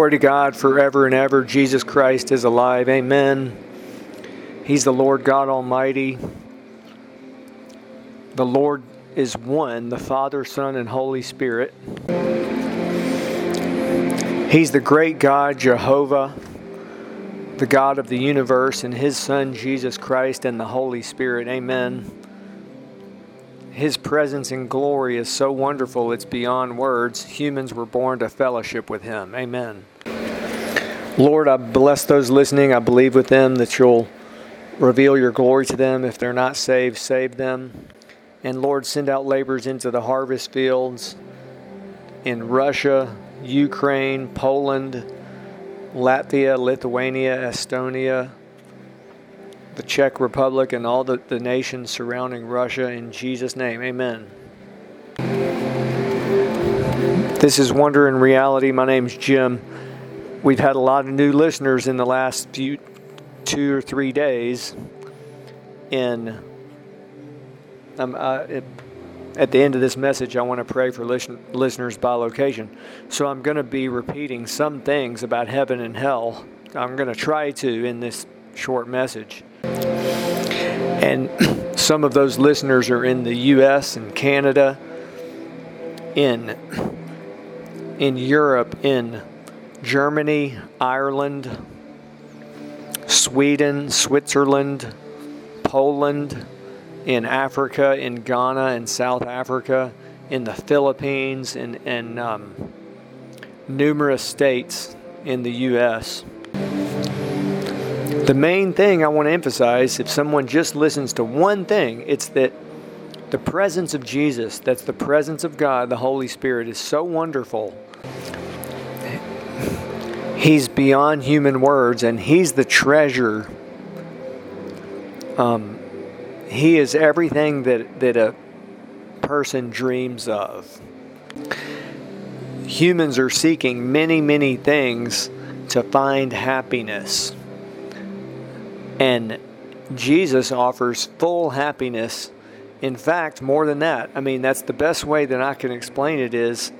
Glory to God forever and ever. Jesus Christ is alive. Amen. He's the Lord God Almighty. The Lord is one, the Father, Son, and Holy Spirit. He's the great God, Jehovah, the God of the universe, and His Son, Jesus Christ, and the Holy Spirit. Amen. His presence and glory is so wonderful, it's beyond words. Humans were born to fellowship with Him. Amen. Lord, I bless those listening. I believe with them that you'll reveal your glory to them. If they're not saved, save them. And Lord, send out laborers into the harvest fields in Russia, Ukraine, Poland, Latvia, Lithuania, Estonia, the Czech Republic, and all the, the nations surrounding Russia in Jesus' name. Amen. This is Wonder in Reality. My name's Jim. We've had a lot of new listeners in the last few two or three days. In um, uh, at the end of this message, I want to pray for listen, listeners by location. So I'm going to be repeating some things about heaven and hell. I'm going to try to in this short message. And some of those listeners are in the U.S. and Canada, in in Europe, in Germany, Ireland, Sweden, Switzerland, Poland, in Africa, in Ghana, in South Africa, in the Philippines, and, and um, numerous states in the U.S. The main thing I want to emphasize, if someone just listens to one thing, it's that the presence of Jesus, that's the presence of God, the Holy Spirit, is so wonderful. He's beyond human words, and He's the treasure. Um, he is everything that, that a person dreams of. Humans are seeking many, many things to find happiness. And Jesus offers full happiness. In fact, more than that. I mean, that's the best way that I can explain it is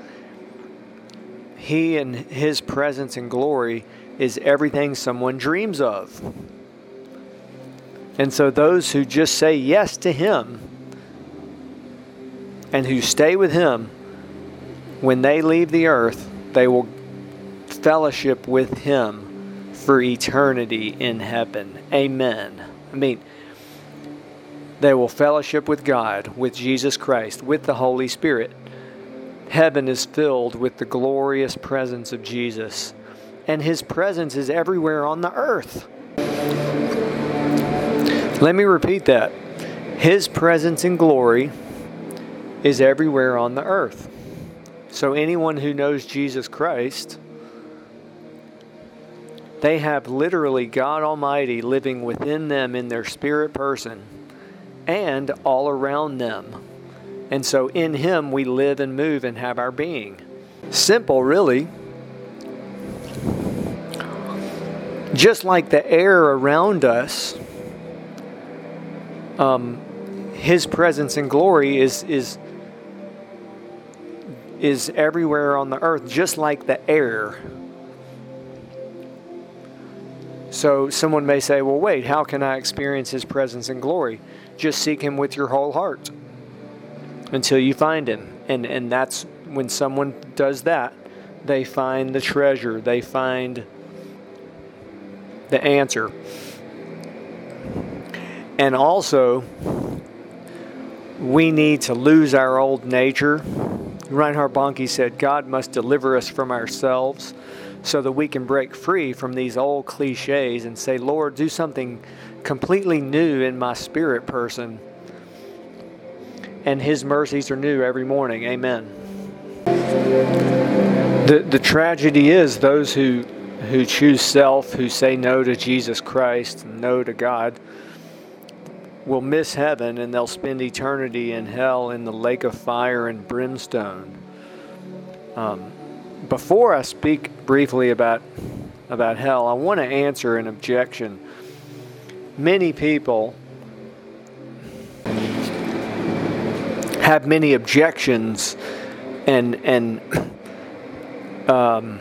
he and his presence and glory is everything someone dreams of. And so those who just say yes to him and who stay with him, when they leave the earth, they will fellowship with him for eternity in heaven. Amen. I mean, they will fellowship with God, with Jesus Christ, with the Holy Spirit. Heaven is filled with the glorious presence of Jesus, and his presence is everywhere on the earth. Let me repeat that. His presence and glory is everywhere on the earth. So, anyone who knows Jesus Christ they have literally God Almighty living within them in their spirit person and all around them. And so in Him we live and move and have our being. Simple, really. Just like the air around us, um, His presence and glory is is is everywhere on the earth, just like the air. So someone may say, well, wait, how can I experience His presence and glory? Just seek Him with your whole heart until you find Him. And, and that's when someone does that, they find the treasure, they find the answer. And also, we need to lose our old nature. Reinhard Bonnke said, God must deliver us from ourselves so that we can break free from these old cliches and say, Lord, do something completely new in my spirit person. And His mercies are new every morning. Amen. The, the tragedy is those who, who choose self, who say no to Jesus Christ, no to God, will miss heaven and they'll spend eternity in hell in the lake of fire and brimstone. Um, before I speak briefly about about hell, I want to answer an objection. Many people have many objections and and um,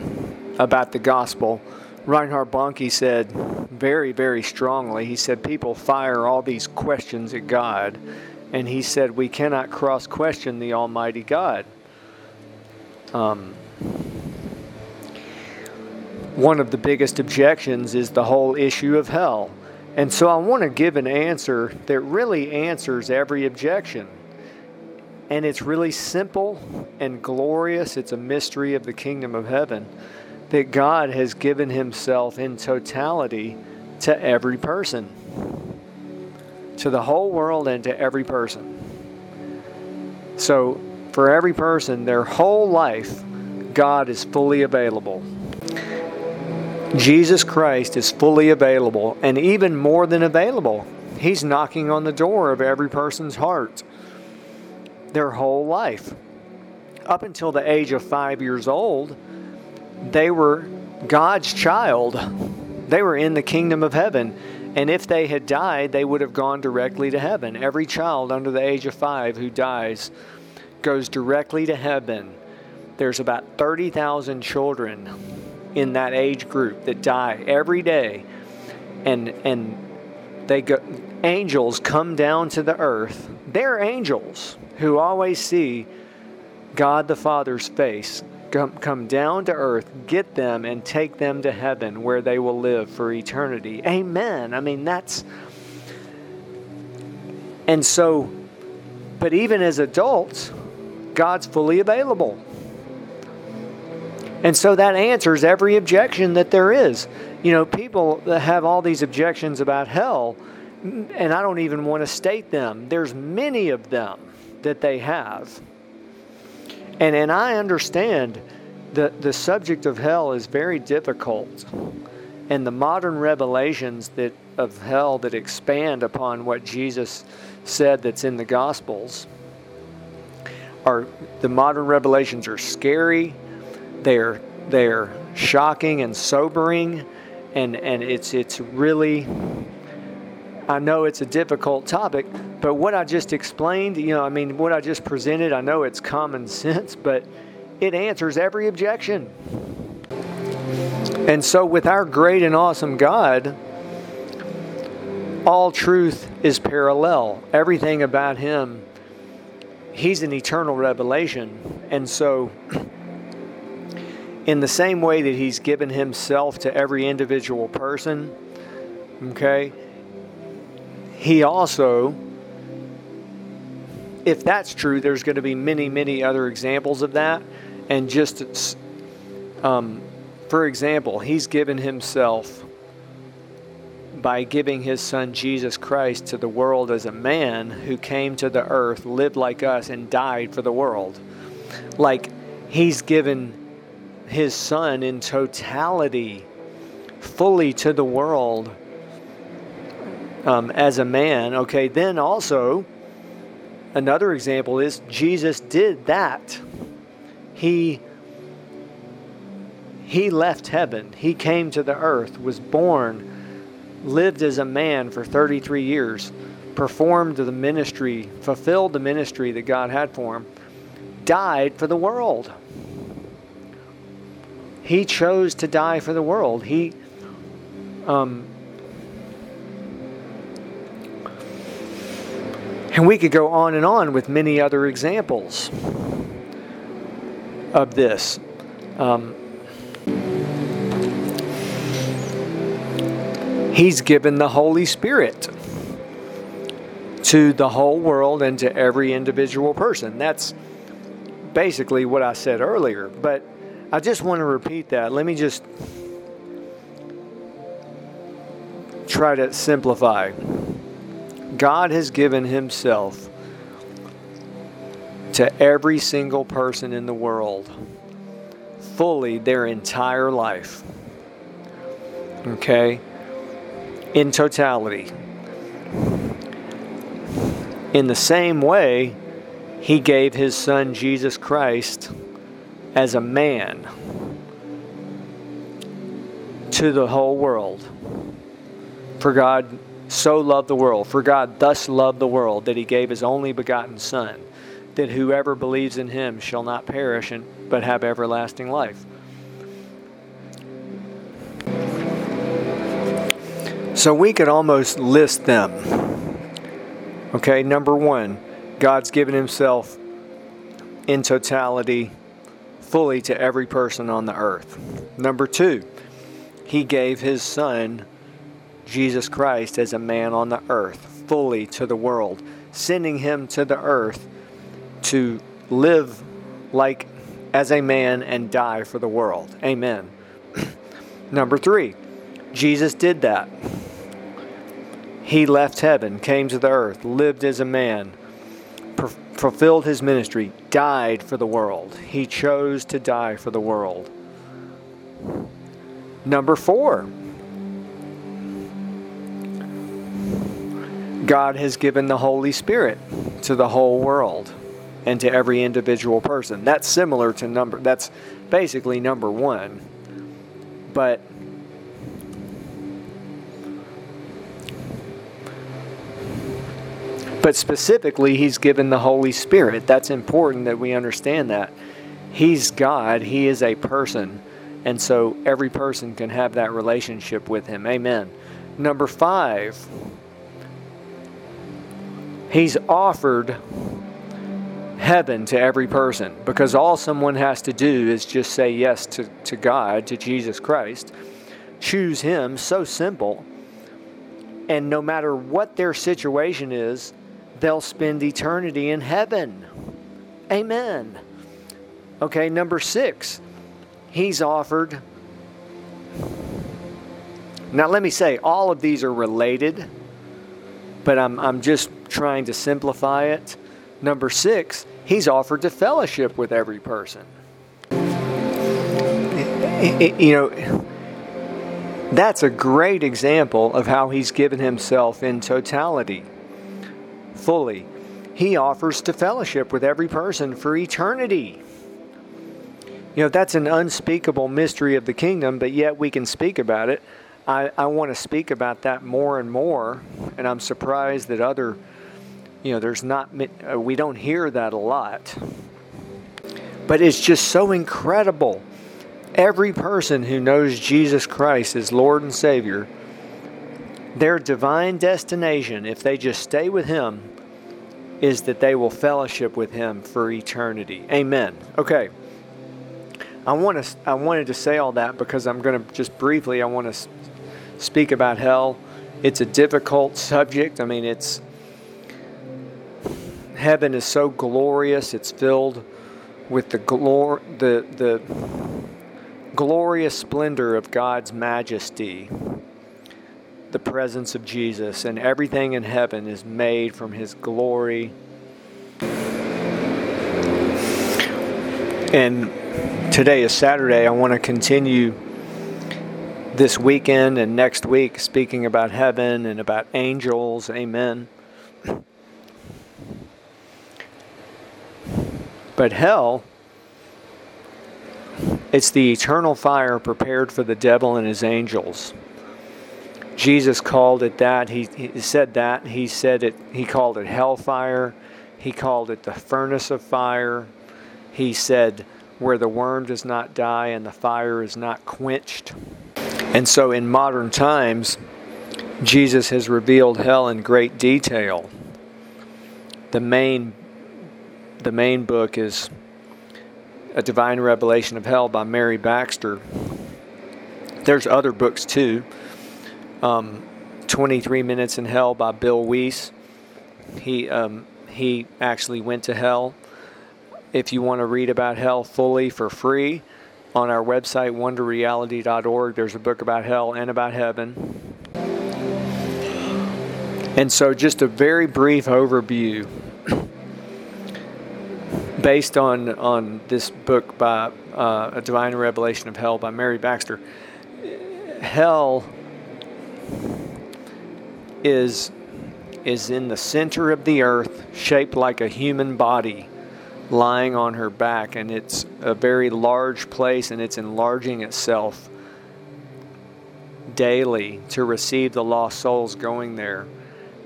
about the gospel, Reinhard Bonnke said very, very strongly, he said, people fire all these questions at God, and he said, we cannot cross question the Almighty God. Um, one of the biggest objections is the whole issue of hell. And so I want to give an answer that really answers every objection. And it's really simple and glorious. It's a mystery of the kingdom of heaven that God has given Himself in totality to every person, to the whole world, and to every person. So, for every person, their whole life, God is fully available. Jesus Christ is fully available and even more than available. He's knocking on the door of every person's heart their whole life. Up until the age of five years old, they were God's child. They were in the kingdom of heaven. And if they had died, they would have gone directly to heaven. Every child under the age of five who dies goes directly to heaven. There's about 30,000 children in that age group that die every day. And, and they go, angels come down to the earth. They're angels who always see God the Father's face come, come down to earth, get them, and take them to heaven where they will live for eternity. Amen. I mean, that's. And so, but even as adults, God's fully available. And so that answers every objection that there is. You know, people have all these objections about hell, and I don't even want to state them. There's many of them that they have. And, and I understand that the subject of hell is very difficult. And the modern revelations that of hell that expand upon what Jesus said that's in the Gospels are the modern revelations are scary. They're they're shocking and sobering and and it's it's really I know it's a difficult topic, but what I just explained, you know, I mean, what I just presented, I know it's common sense, but it answers every objection. And so, with our great and awesome God, all truth is parallel. Everything about Him, He's an eternal revelation. And so, in the same way that He's given Himself to every individual person, okay, he also, if that's true, there's going to be many, many other examples of that. And just, um, for example, he's given himself by giving his son Jesus Christ to the world as a man who came to the earth, lived like us, and died for the world. Like he's given his son in totality, fully to the world um, as a man. Okay, then also, another example is Jesus did that. He he left heaven. He came to the earth, was born, lived as a man for 33 years, performed the ministry, fulfilled the ministry that God had for him, died for the world. He chose to die for the world. He um, And we could go on and on with many other examples of this. Um, he's given the Holy Spirit to the whole world and to every individual person. That's basically what I said earlier. But I just want to repeat that. Let me just try to simplify. God has given Himself to every single person in the world, fully their entire life. Okay? In totality. In the same way, He gave His Son Jesus Christ as a man to the whole world. For God so loved the world. For God thus loved the world that he gave his only begotten Son, that whoever believes in him shall not perish, and, but have everlasting life. So we could almost list them. Okay, number one, God's given himself in totality, fully to every person on the earth. Number two, he gave his son Jesus Christ, as a man on the earth, fully to the world, sending him to the earth to live like as a man and die for the world. Amen. Number three, Jesus did that. He left heaven, came to the earth, lived as a man, fulfilled his ministry, died for the world. He chose to die for the world. Number four, God has given the Holy Spirit to the whole world and to every individual person. That's similar to number, that's basically number one. But But specifically, He's given the Holy Spirit. That's important that we understand that. He's God, He is a person. And so every person can have that relationship with Him. Amen. Number five, He's offered heaven to every person because all someone has to do is just say yes to, to God, to Jesus Christ, choose Him, so simple. And no matter what their situation is, they'll spend eternity in heaven. Amen. Okay, number six, he's offered. Now, let me say, all of these are related, but I'm, I'm just trying to simplify it. Number six, he's offered to fellowship with every person. You know, that's a great example of how he's given himself in totality fully. He offers to fellowship with every person for eternity. You know, that's an unspeakable mystery of the kingdom, but yet we can speak about it. I, I want to speak about that more and more, and I'm surprised that other, you know, there's not, uh, we don't hear that a lot. But it's just so incredible. Every person who knows Jesus Christ as Lord and Savior their divine destination, if they just stay with Him, is that they will fellowship with Him for eternity. Amen. Okay. I want to. I wanted to say all that because I'm going to just briefly. I want to speak about hell. It's a difficult subject. I mean, it's heaven is so glorious. It's filled with the glor the the glorious splendor of God's majesty the presence of Jesus, and everything in heaven is made from His glory. And today is Saturday. I want to continue this weekend and next week speaking about heaven and about angels. Amen. But hell, it's the eternal fire prepared for the devil and his angels. Jesus called it that. He, he said that. He said it. He called it hellfire. He called it the furnace of fire. He said, where the worm does not die and the fire is not quenched. And so in modern times, Jesus has revealed hell in great detail. The main, the main book is A Divine Revelation of Hell by Mary Baxter. There's other books too um, 23 Minutes in Hell by Bill Wiese. He um, he actually went to hell. If you want to read about hell fully for free, on our website wonderreality.org, there's a book about hell and about heaven. And so, just a very brief overview based on on this book by uh, A Divine Revelation of Hell by Mary Baxter. Hell is is in the center of the earth, shaped like a human body, lying on her back, and it's a very large place, and it's enlarging itself daily to receive the lost souls going there.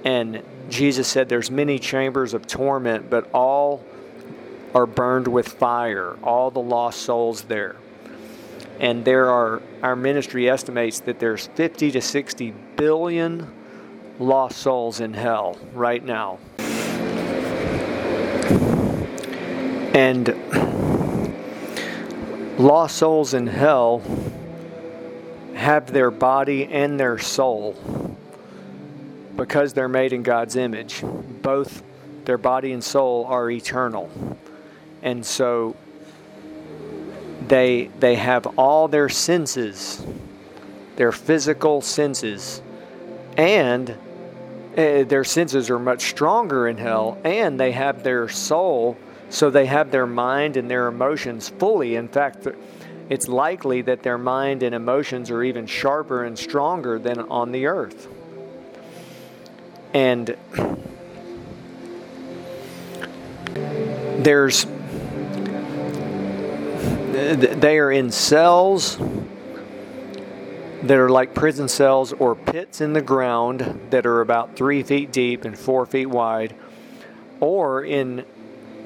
And Jesus said there's many chambers of torment, but all are burned with fire, all the lost souls there. and there are our ministry estimates that there's 50 to 60 billion lost souls in hell right now. And lost souls in hell have their body and their soul because they're made in God's image. Both their body and soul are eternal. And so they they have all their senses, their physical senses, and uh, their senses are much stronger in hell, and they have their soul, so they have their mind and their emotions fully. In fact, it's likely that their mind and emotions are even sharper and stronger than on the earth. And there's they are in cells that are like prison cells or pits in the ground that are about three feet deep and four feet wide, or in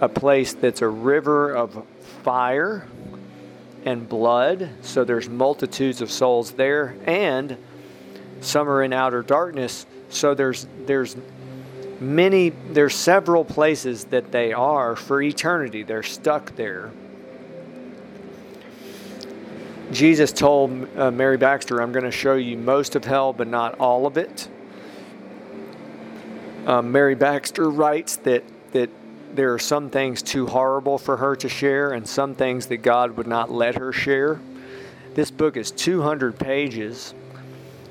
a place that's a river of fire and blood. So there's multitudes of souls there, and some are in outer darkness. So there's there's many there's several places that they are for eternity. They're stuck there. Jesus told uh, Mary Baxter, I'm going to show you most of hell, but not all of it. Um, Mary Baxter writes that, that there are some things too horrible for her to share and some things that God would not let her share. This book is 200 pages.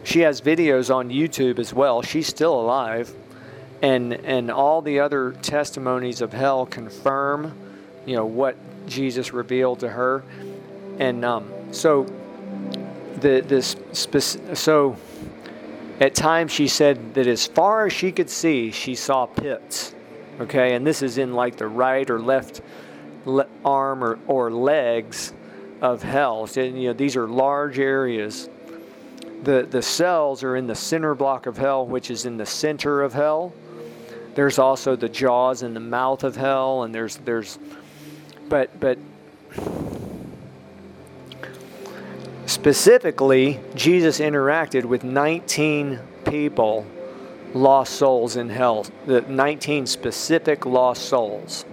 She has videos on YouTube as well. She's still alive. And, and all the other testimonies of hell confirm, you know, what Jesus revealed to her. And um, so the this so at times she said that as far as she could see, she saw pits. Okay, and this is in like the right or left le- arm or, or legs of hell. So, you know, these are large areas. The the cells are in the center block of hell, which is in the center of hell. There's also the jaws and the mouth of hell, and there's there's, but but Specifically, Jesus interacted with 19 people, lost souls in hell, the 19 specific lost souls.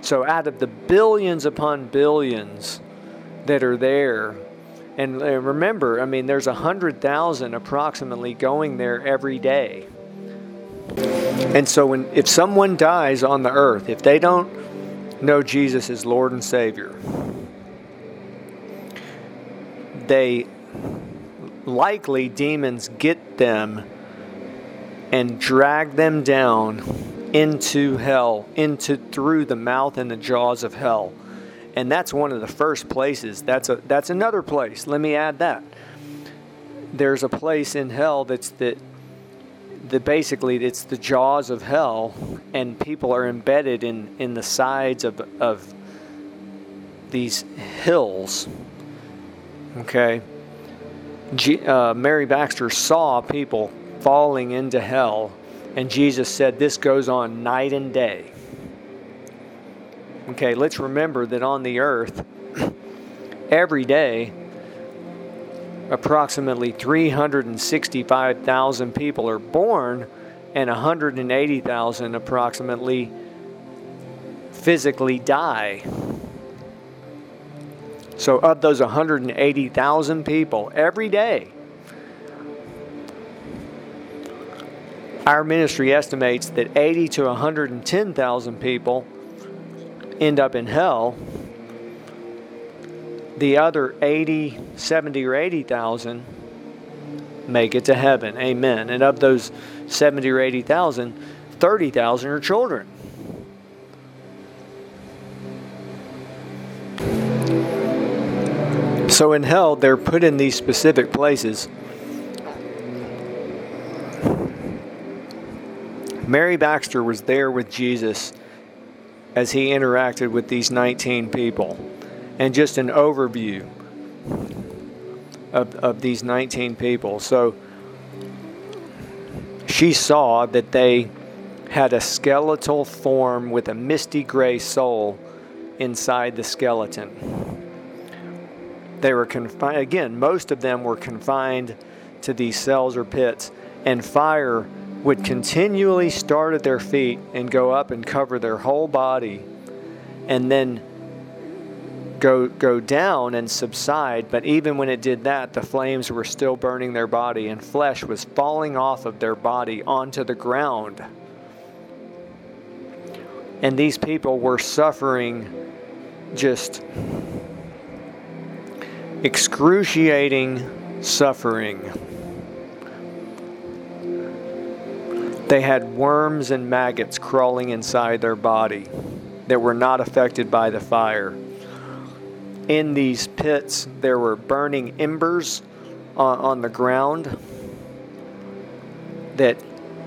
So, out of the billions upon billions that are there, and remember, I mean, there's 100,000 approximately going there every day. And so, when, if someone dies on the earth, if they don't know Jesus as Lord and Savior, they likely demons get them and drag them down into hell, into through the mouth and the jaws of hell. And that's one of the first places. That's a that's another place. Let me add that. There's a place in hell that's that the basically it's the jaws of hell and people are embedded in in the sides of of these hills Okay. G, uh, Mary Baxter saw people falling into hell, and Jesus said this goes on night and day. Okay, let's remember that on the earth, every day, approximately 365,000 people are born, and 180,000 approximately physically die. So, of those 180,000 people every day, our ministry estimates that 80 to 110,000 people end up in hell. The other 80, 70, or 80,000 make it to heaven. Amen. And of those 70 or 80,000, 30,000 are children. So in hell, they're put in these specific places. Mary Baxter was there with Jesus as he interacted with these 19 people. And just an overview of, of these 19 people. So she saw that they had a skeletal form with a misty gray soul inside the skeleton They were confined, again, most of them were confined to these cells or pits, and fire would continually start at their feet and go up and cover their whole body, and then go go down and subside but even when it did that the flames were still burning their body and flesh was falling off of their body onto the ground and these people were suffering just excruciating suffering. They had worms and maggots crawling inside their body that were not affected by the fire. In these pits, there were burning embers on, on the ground. That,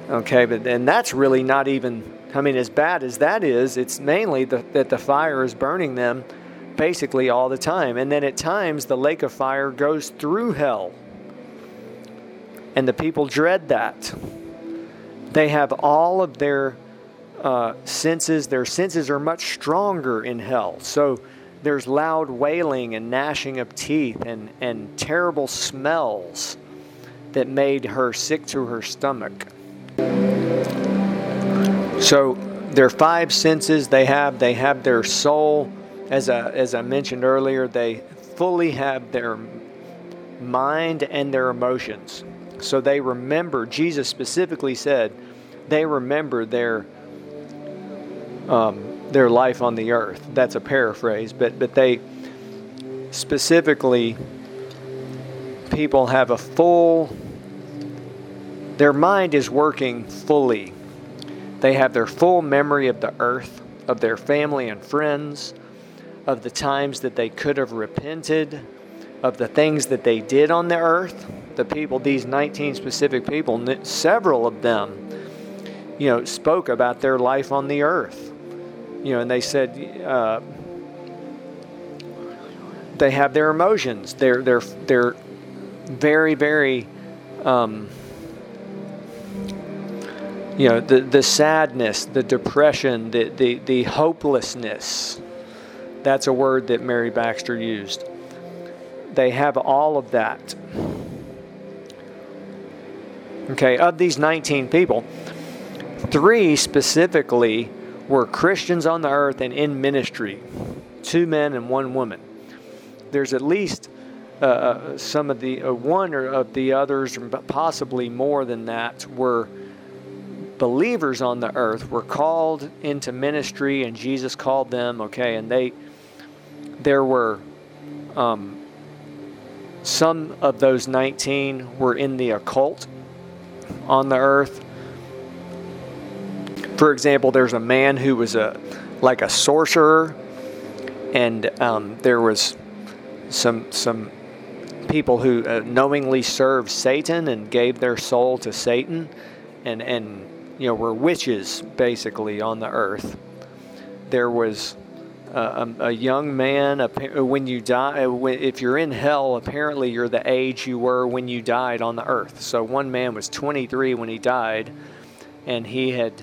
okay, but and that's really not even. I mean, as bad as that is, it's mainly the, that the fire is burning them basically all the time. And then at times, the lake of fire goes through hell. And the people dread that. They have all of their uh, senses, their senses are much stronger in hell. So there's loud wailing and gnashing of teeth and, and terrible smells that made her sick to her stomach. So their five senses they have, they have their soul, as I, as I mentioned earlier, they fully have their mind and their emotions. So they remember, Jesus specifically said, they remember their um, their life on the earth. That's a paraphrase, but but they specifically people have a full their mind is working fully. They have their full memory of the earth, of their family and friends, of the times that they could have repented, of the things that they did on the earth. The people, these 19 specific people, several of them, you know, spoke about their life on the earth. You know, and they said uh, they have their emotions. They're they're they're very very. Um, you know the, the sadness the depression the, the, the hopelessness that's a word that Mary Baxter used. They have all of that. Okay, of these 19 people, three specifically were Christians on the earth and in ministry two men and one woman. There's at least uh, uh some of the, uh, one or of the others, possibly more than that, were believers on the earth, were called into ministry, and Jesus called them, okay, and they there were um, some of those 19 were in the occult on the earth. For example, there's a man who was a like a sorcerer, and um, there was some some people who uh, knowingly served Satan and gave their soul to Satan, and and you know were witches basically on the earth. There was a, a, young man, when you die, uh, if you're in hell, apparently you're the age you were when you died on the earth. So one man was 23 when he died, and he had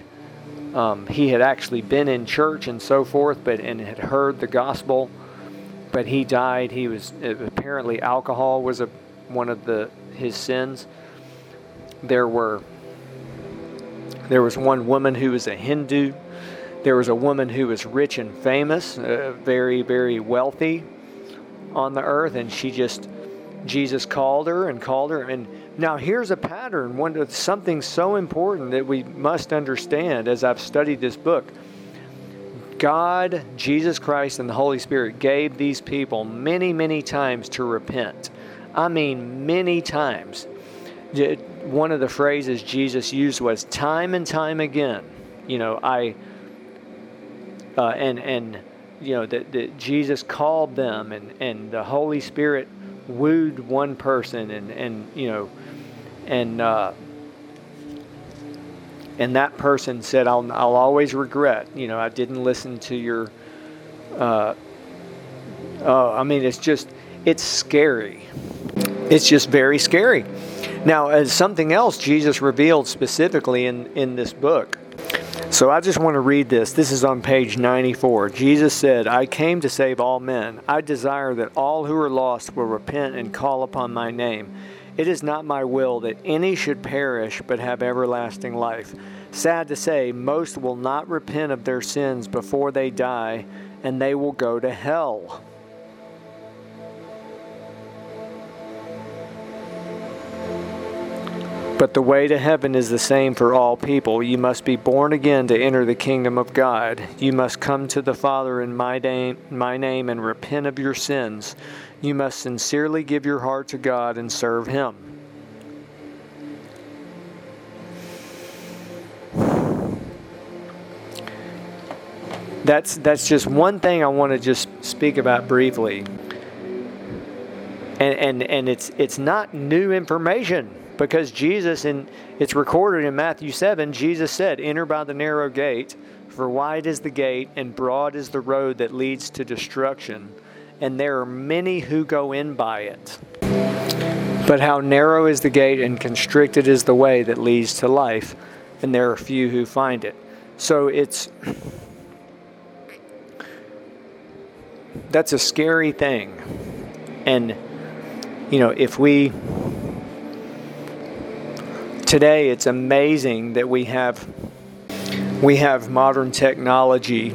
um, he had actually been in church and so forth, but and had heard the gospel, but he died. He was apparently alcohol was a one of the his sins. There were there was one woman who was a Hindu there was a woman who was rich and famous, uh, very, very wealthy on the earth, and she just, Jesus called her and called her. And now here's a pattern, one, something so important that we must understand as I've studied this book. God, Jesus Christ, and the Holy Spirit gave these people many, many times to repent. I mean, many times. One of the phrases Jesus used was time and time again. You know, I uh, and and you know that, that Jesus called them, and and the Holy Spirit wooed one person, and and you know, and uh, and that person said, "I'll I'll always regret, you know, I didn't listen to your." Uh, oh, I mean, it's just it's scary. It's just very scary. Now, as something else Jesus revealed specifically in in this book So I just want to read this. This is on page 94. Jesus said, I came to save all men. I desire that all who are lost will repent and call upon my name. It is not my will that any should perish but have everlasting life. Sad to say, most will not repent of their sins before they die, and they will go to hell. But the way to heaven is the same for all people. You must be born again to enter the kingdom of God. You must come to the Father in my name, my name and repent of your sins. You must sincerely give your heart to God and serve Him. That's that's just one thing I want to just speak about briefly. And and and it's it's not new information because Jesus, and it's recorded in Matthew 7, Jesus said, Enter by the narrow gate, for wide is the gate and broad is the road that leads to destruction, and there are many who go in by it. But how narrow is the gate and constricted is the way that leads to life, and there are few who find it. So it's. That's a scary thing. And, you know, if we today it's amazing that we have we have modern technology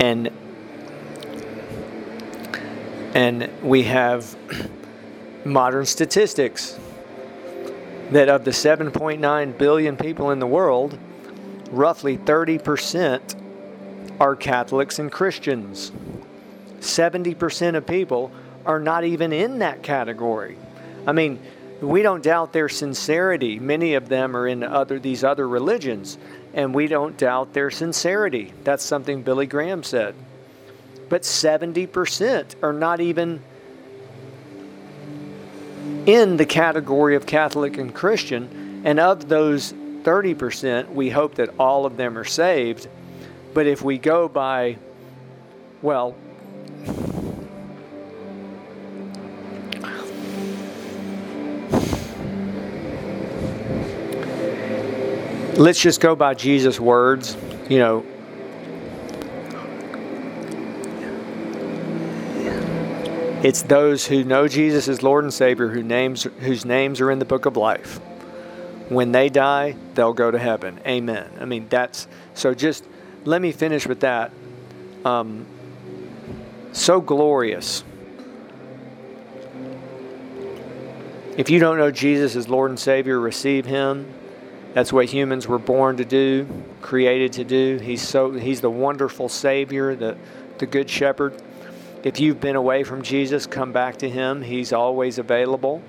and and we have modern statistics that of the 7.9 billion people in the world roughly 30% are Catholics and Christians. 70% of people are not even in that category. I mean we don't doubt their sincerity. Many of them are in other these other religions, and we don't doubt their sincerity. That's something Billy Graham said. But 70% are not even in the category of Catholic and Christian, and of those 30%, we hope that all of them are saved. But if we go by, well, let's just go by Jesus' words. You know, it's those who know Jesus as Lord and Savior who names, whose names are in the book of life. When they die, they'll go to heaven. Amen. I mean, that's so just let me finish with that. Um, so glorious. If you don't know Jesus as Lord and Savior, receive Him. That's what humans were born to do, created to do. He's so he's the wonderful savior, the the good shepherd. If you've been away from Jesus, come back to him. He's always available.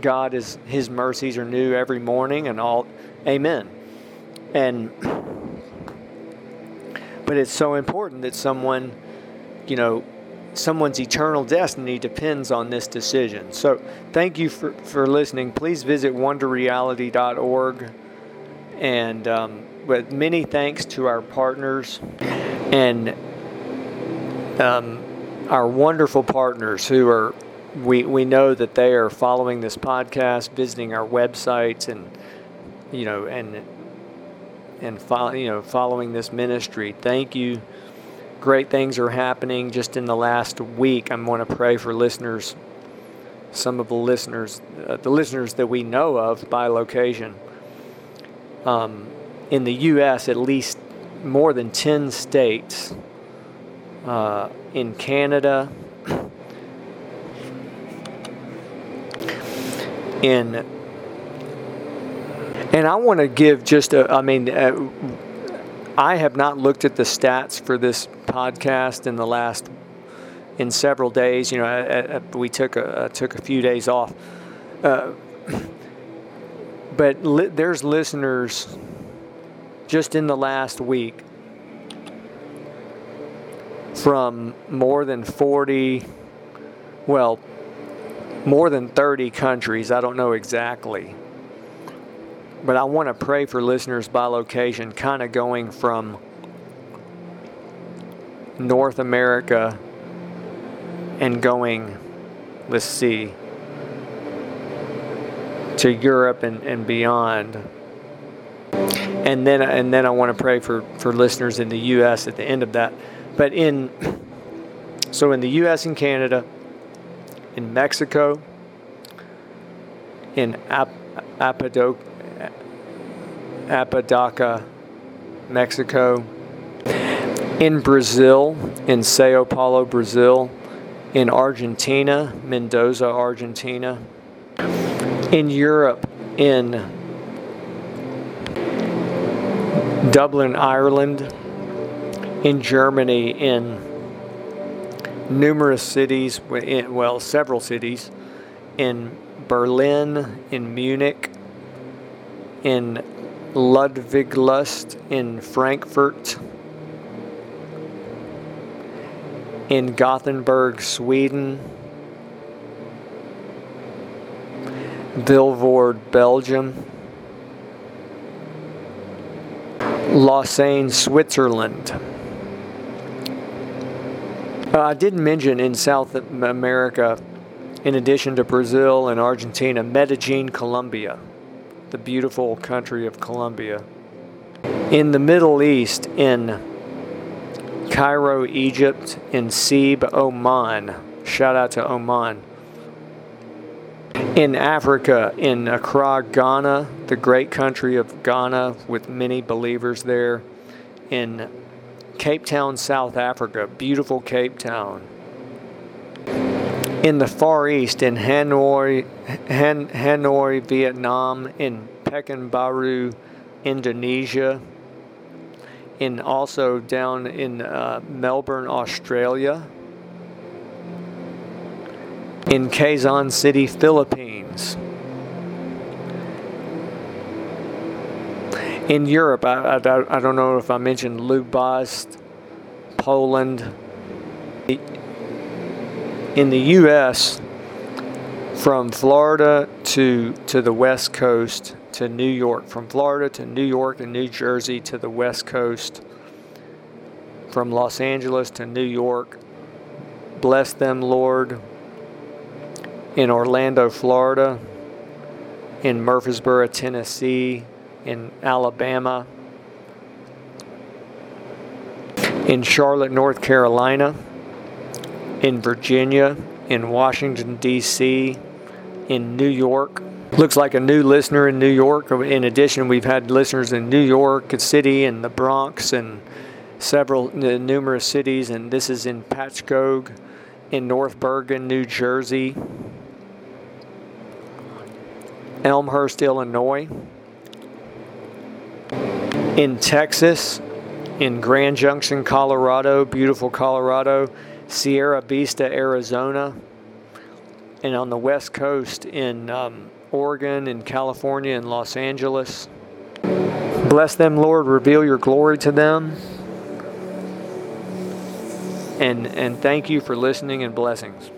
God is his mercies are new every morning and all amen. And but it's so important that someone, you know, someone's eternal destiny depends on this decision. So thank you for, for listening. Please visit wonderreality.org and um, with many thanks to our partners and um, our wonderful partners who are we, we know that they are following this podcast, visiting our websites, and you know, and and follow, you know, following this ministry. Thank you. Great things are happening just in the last week. I'm going to pray for listeners, some of the listeners, uh, the listeners that we know of by location um, in the U.S., at least more than 10 states, uh, in Canada, in and I want to give just a, I mean, uh, I have not looked at the stats for this podcast in the last in several days. You know, I, I, we took a took a few days off. Uh, but li- there's listeners just in the last week from more than 40 well more than 30 countries. I don't know exactly. But i want to pray for listeners by location kind of going from north america and going let's see to Europe and, and beyond. And then and then I want to pray for for listeners in the U.S. at the end of that. But in so in the U.S. and Canada, in Mexico, in Ap- Apodaca, Apodaca, Mexico, in Brazil, in Sao Paulo, Brazil, in Argentina, Mendoza, Argentina, in Europe, in Dublin, Ireland, in Germany, in numerous cities, well, several cities, in Berlin, in Munich, in Ludwigslust, in Frankfurt, in Gothenburg, Sweden, Vilvoorde, Belgium, Lausanne, Switzerland. Uh, I did mention in South America, in addition to Brazil and Argentina, Medellin, Colombia, the beautiful country of Colombia. In the Middle East, in Cairo, Egypt, in Sib, Oman. Shout out to Oman. In Africa, in Accra, Ghana, the great country of Ghana with many believers there. In Cape Town, South Africa, beautiful Cape Town. In the Far East, in Hanoi, Han, Hanoi, Vietnam, in Pekanbaru, Indonesia, in also down in uh, Melbourne, Australia, in Quezon City, Philippines. In Europe, I, I, I don't know if I mentioned Lubbock, Poland. In the U.S., from Florida to to the West Coast, to New York, from Florida to New York and New Jersey to the West Coast, from Los Angeles to New York. Bless them, Lord. In Orlando, Florida, in Murfreesboro, Tennessee, in Alabama, in Charlotte, North Carolina, in Virginia, in Washington, D.C., in New York, Looks like a new listener in New York. In addition, we've had listeners in New York City and the Bronx and several numerous cities. And this is in Patchogue, in North Bergen, New Jersey, Elmhurst, Illinois, in Texas, in Grand Junction, Colorado, beautiful Colorado, Sierra Vista, Arizona, and on the West Coast in um, Oregon, in California, in Los Angeles. Bless them, Lord. Reveal your glory to them. And, and thank you for listening and blessings.